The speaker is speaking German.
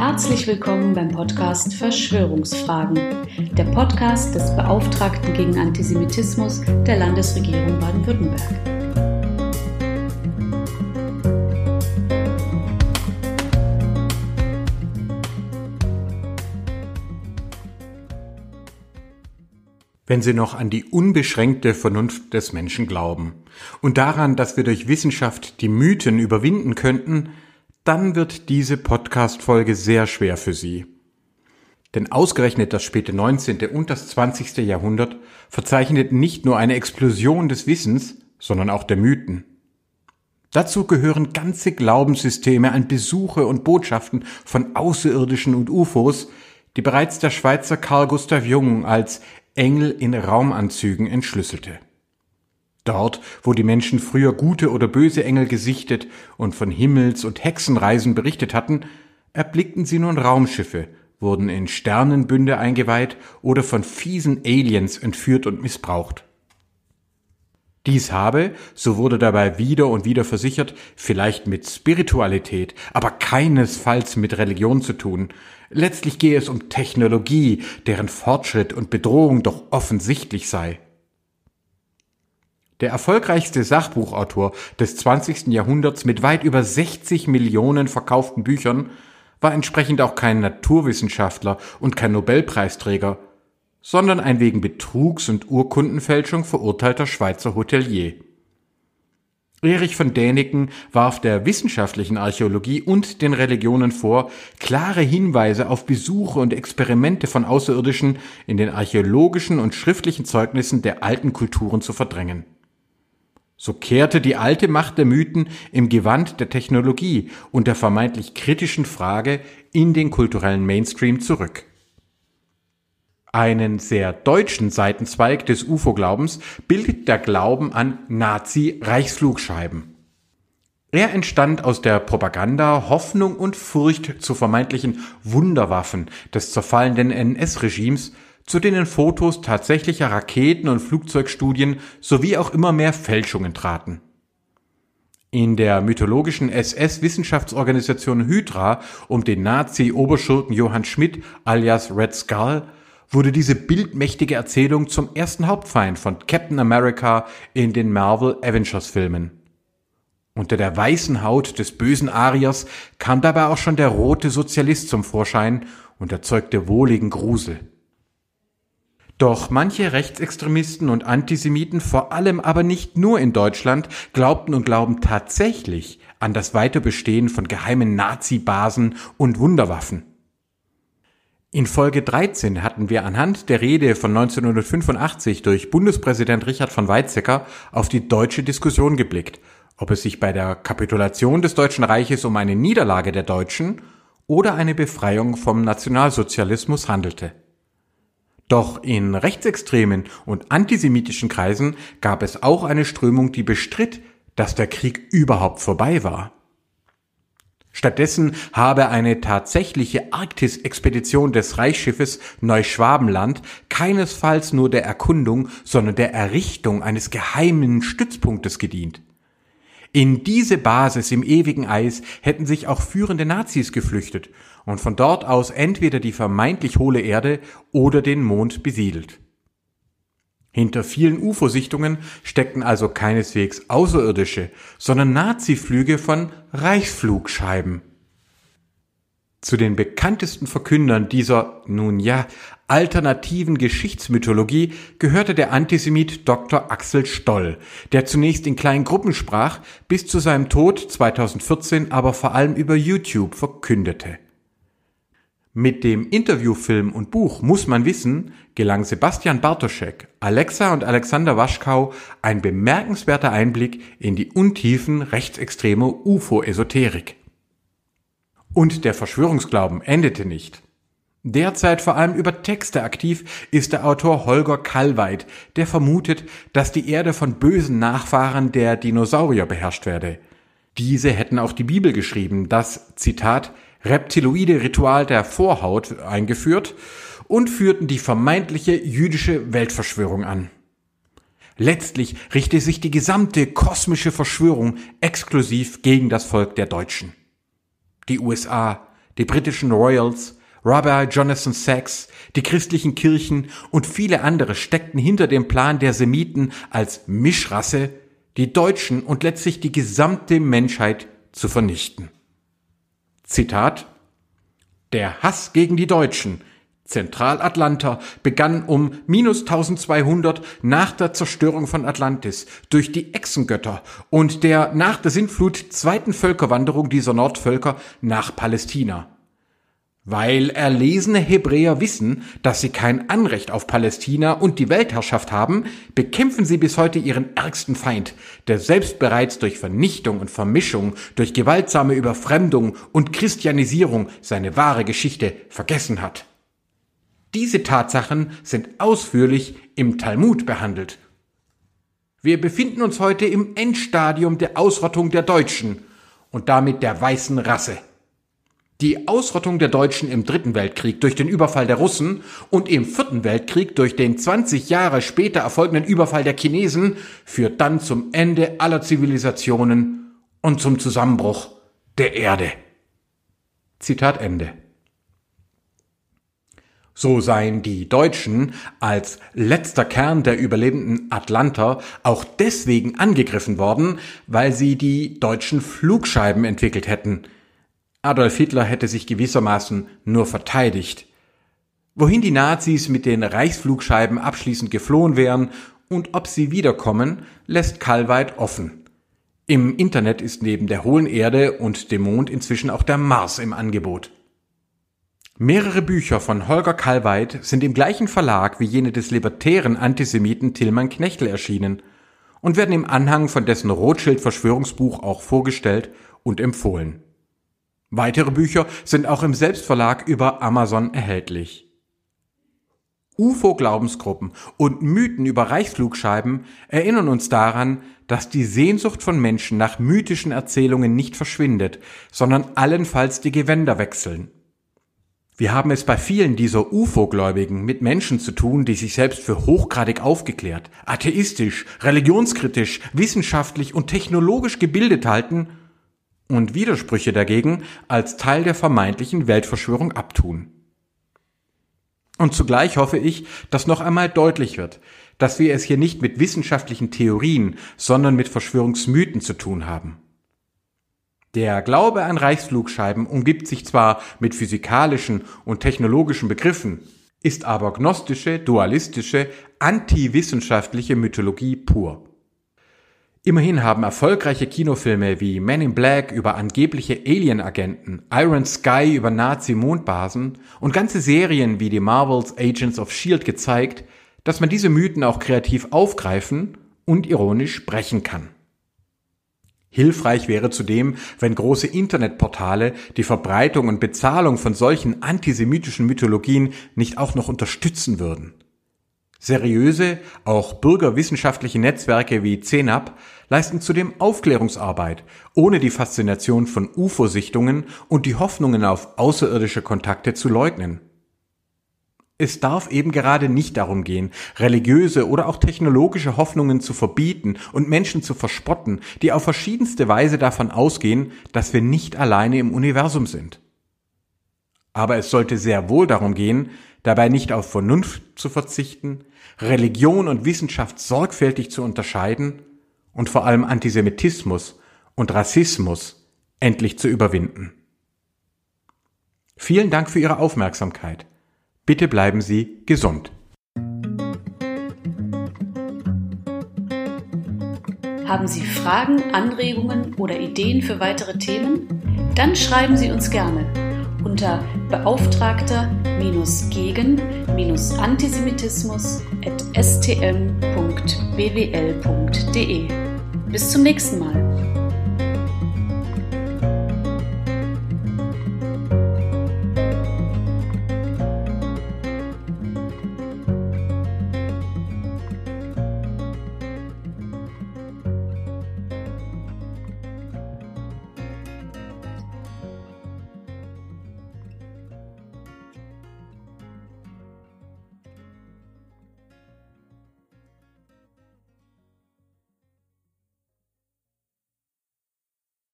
Herzlich willkommen beim Podcast Verschwörungsfragen, der Podcast des Beauftragten gegen Antisemitismus der Landesregierung Baden-Württemberg. wenn Sie noch an die unbeschränkte Vernunft des Menschen glauben und daran, dass wir durch Wissenschaft die Mythen überwinden könnten, dann wird diese Podcast-Folge sehr schwer für Sie. Denn ausgerechnet das späte 19. und das 20. Jahrhundert verzeichnet nicht nur eine Explosion des Wissens, sondern auch der Mythen. Dazu gehören ganze Glaubenssysteme an Besuche und Botschaften von Außerirdischen und UFOs, die bereits der Schweizer Carl Gustav Jung als Engel in Raumanzügen entschlüsselte. Dort, wo die Menschen früher gute oder böse Engel gesichtet und von Himmels- und Hexenreisen berichtet hatten, erblickten sie nun Raumschiffe, wurden in Sternenbünde eingeweiht oder von fiesen Aliens entführt und missbraucht. Dies habe, so wurde dabei wieder und wieder versichert, vielleicht mit Spiritualität, aber keinesfalls mit Religion zu tun. Letztlich gehe es um Technologie, deren Fortschritt und Bedrohung doch offensichtlich sei. Der erfolgreichste Sachbuchautor des 20. Jahrhunderts mit weit über 60 Millionen verkauften Büchern war entsprechend auch kein Naturwissenschaftler und kein Nobelpreisträger, sondern ein wegen Betrugs und Urkundenfälschung verurteilter Schweizer Hotelier. Erich von Däniken warf der wissenschaftlichen Archäologie und den Religionen vor, klare Hinweise auf Besuche und Experimente von Außerirdischen in den archäologischen und schriftlichen Zeugnissen der alten Kulturen zu verdrängen. So kehrte die alte Macht der Mythen im Gewand der Technologie und der vermeintlich kritischen Frage in den kulturellen Mainstream zurück. Einen sehr deutschen Seitenzweig des UFO-Glaubens bildet der Glauben an Nazi-Reichsflugscheiben. Er entstand aus der Propaganda, Hoffnung und Furcht zu vermeintlichen Wunderwaffen des zerfallenden NS-Regimes, zu denen Fotos tatsächlicher Raketen- und Flugzeugstudien sowie auch immer mehr Fälschungen traten. In der mythologischen SS-Wissenschaftsorganisation Hydra um den Nazi-Oberschurken Johann Schmidt alias Red Skull wurde diese bildmächtige Erzählung zum ersten Hauptfeind von Captain America in den Marvel Avengers Filmen. Unter der weißen Haut des bösen Ariers kam dabei auch schon der rote Sozialist zum Vorschein und erzeugte wohligen Grusel. Doch manche Rechtsextremisten und Antisemiten, vor allem aber nicht nur in Deutschland, glaubten und glauben tatsächlich an das Weiterbestehen von geheimen Nazi-Basen und Wunderwaffen. In Folge 13 hatten wir anhand der Rede von 1985 durch Bundespräsident Richard von Weizsäcker auf die deutsche Diskussion geblickt, ob es sich bei der Kapitulation des Deutschen Reiches um eine Niederlage der Deutschen oder eine Befreiung vom Nationalsozialismus handelte. Doch in rechtsextremen und antisemitischen Kreisen gab es auch eine Strömung, die bestritt, dass der Krieg überhaupt vorbei war. Stattdessen habe eine tatsächliche Arktis-Expedition des Reichsschiffes Neuschwabenland keinesfalls nur der Erkundung, sondern der Errichtung eines geheimen Stützpunktes gedient. In diese Basis im ewigen Eis hätten sich auch führende Nazis geflüchtet und von dort aus entweder die vermeintlich hohle Erde oder den Mond besiedelt. Hinter vielen UFO-Sichtungen steckten also keineswegs Außerirdische, sondern Nazi-Flüge von Reichsflugscheiben. Zu den bekanntesten Verkündern dieser, nun ja, alternativen Geschichtsmythologie gehörte der Antisemit Dr. Axel Stoll, der zunächst in kleinen Gruppen sprach, bis zu seinem Tod 2014 aber vor allem über YouTube verkündete. Mit dem Interviewfilm und Buch Muss man wissen gelang Sebastian Bartoschek, Alexa und Alexander Waschkau ein bemerkenswerter Einblick in die Untiefen rechtsextreme UFO-Esoterik. Und der Verschwörungsglauben endete nicht. Derzeit vor allem über Texte aktiv ist der Autor Holger Kallweit, der vermutet, dass die Erde von bösen Nachfahren der Dinosaurier beherrscht werde. Diese hätten auch die Bibel geschrieben, das, Zitat, reptiloide Ritual der Vorhaut eingeführt und führten die vermeintliche jüdische Weltverschwörung an. Letztlich richte sich die gesamte kosmische Verschwörung exklusiv gegen das Volk der Deutschen. Die USA, die britischen Royals, Rabbi Jonathan Sachs, die christlichen Kirchen und viele andere steckten hinter dem Plan der Semiten als Mischrasse die Deutschen und letztlich die gesamte Menschheit zu vernichten. Zitat Der Hass gegen die Deutschen Zentralatlanta begann um minus 1200 nach der Zerstörung von Atlantis durch die Echsengötter und der nach der Sintflut zweiten Völkerwanderung dieser Nordvölker nach Palästina. Weil erlesene Hebräer wissen, dass sie kein Anrecht auf Palästina und die Weltherrschaft haben, bekämpfen sie bis heute ihren ärgsten Feind, der selbst bereits durch Vernichtung und Vermischung, durch gewaltsame Überfremdung und Christianisierung seine wahre Geschichte vergessen hat. Diese Tatsachen sind ausführlich im Talmud behandelt. Wir befinden uns heute im Endstadium der Ausrottung der Deutschen und damit der weißen Rasse. Die Ausrottung der Deutschen im Dritten Weltkrieg durch den Überfall der Russen und im Vierten Weltkrieg durch den 20 Jahre später erfolgenden Überfall der Chinesen führt dann zum Ende aller Zivilisationen und zum Zusammenbruch der Erde. Zitat Ende. So seien die Deutschen als letzter Kern der überlebenden Atlanter auch deswegen angegriffen worden, weil sie die deutschen Flugscheiben entwickelt hätten. Adolf Hitler hätte sich gewissermaßen nur verteidigt. Wohin die Nazis mit den Reichsflugscheiben abschließend geflohen wären und ob sie wiederkommen, lässt Kalweit offen. Im Internet ist neben der hohlen Erde und dem Mond inzwischen auch der Mars im Angebot. Mehrere Bücher von Holger Kalweit sind im gleichen Verlag wie jene des libertären Antisemiten Tillmann Knechtel erschienen und werden im Anhang von dessen Rothschild-Verschwörungsbuch auch vorgestellt und empfohlen. Weitere Bücher sind auch im Selbstverlag über Amazon erhältlich. UFO-Glaubensgruppen und Mythen über Reichsflugscheiben erinnern uns daran, dass die Sehnsucht von Menschen nach mythischen Erzählungen nicht verschwindet, sondern allenfalls die Gewänder wechseln. Wir haben es bei vielen dieser UFO-Gläubigen mit Menschen zu tun, die sich selbst für hochgradig aufgeklärt, atheistisch, religionskritisch, wissenschaftlich und technologisch gebildet halten und Widersprüche dagegen als Teil der vermeintlichen Weltverschwörung abtun. Und zugleich hoffe ich, dass noch einmal deutlich wird, dass wir es hier nicht mit wissenschaftlichen Theorien, sondern mit Verschwörungsmythen zu tun haben. Der Glaube an Reichsflugscheiben umgibt sich zwar mit physikalischen und technologischen Begriffen, ist aber gnostische, dualistische, antiwissenschaftliche Mythologie pur. Immerhin haben erfolgreiche Kinofilme wie Men in Black über angebliche Alien-Agenten, Iron Sky über Nazi-Mondbasen und ganze Serien wie die Marvels Agents of Shield gezeigt, dass man diese Mythen auch kreativ aufgreifen und ironisch brechen kann. Hilfreich wäre zudem, wenn große Internetportale die Verbreitung und Bezahlung von solchen antisemitischen Mythologien nicht auch noch unterstützen würden. Seriöse, auch bürgerwissenschaftliche Netzwerke wie CENAP leisten zudem Aufklärungsarbeit, ohne die Faszination von UFO-Sichtungen und die Hoffnungen auf außerirdische Kontakte zu leugnen. Es darf eben gerade nicht darum gehen, religiöse oder auch technologische Hoffnungen zu verbieten und Menschen zu verspotten, die auf verschiedenste Weise davon ausgehen, dass wir nicht alleine im Universum sind. Aber es sollte sehr wohl darum gehen, dabei nicht auf Vernunft zu verzichten, Religion und Wissenschaft sorgfältig zu unterscheiden und vor allem Antisemitismus und Rassismus endlich zu überwinden. Vielen Dank für Ihre Aufmerksamkeit. Bitte bleiben Sie gesund. Haben Sie Fragen, Anregungen oder Ideen für weitere Themen? Dann schreiben Sie uns gerne unter beauftragter-gegen-antisemitismus.stm.bwl.de. Bis zum nächsten Mal.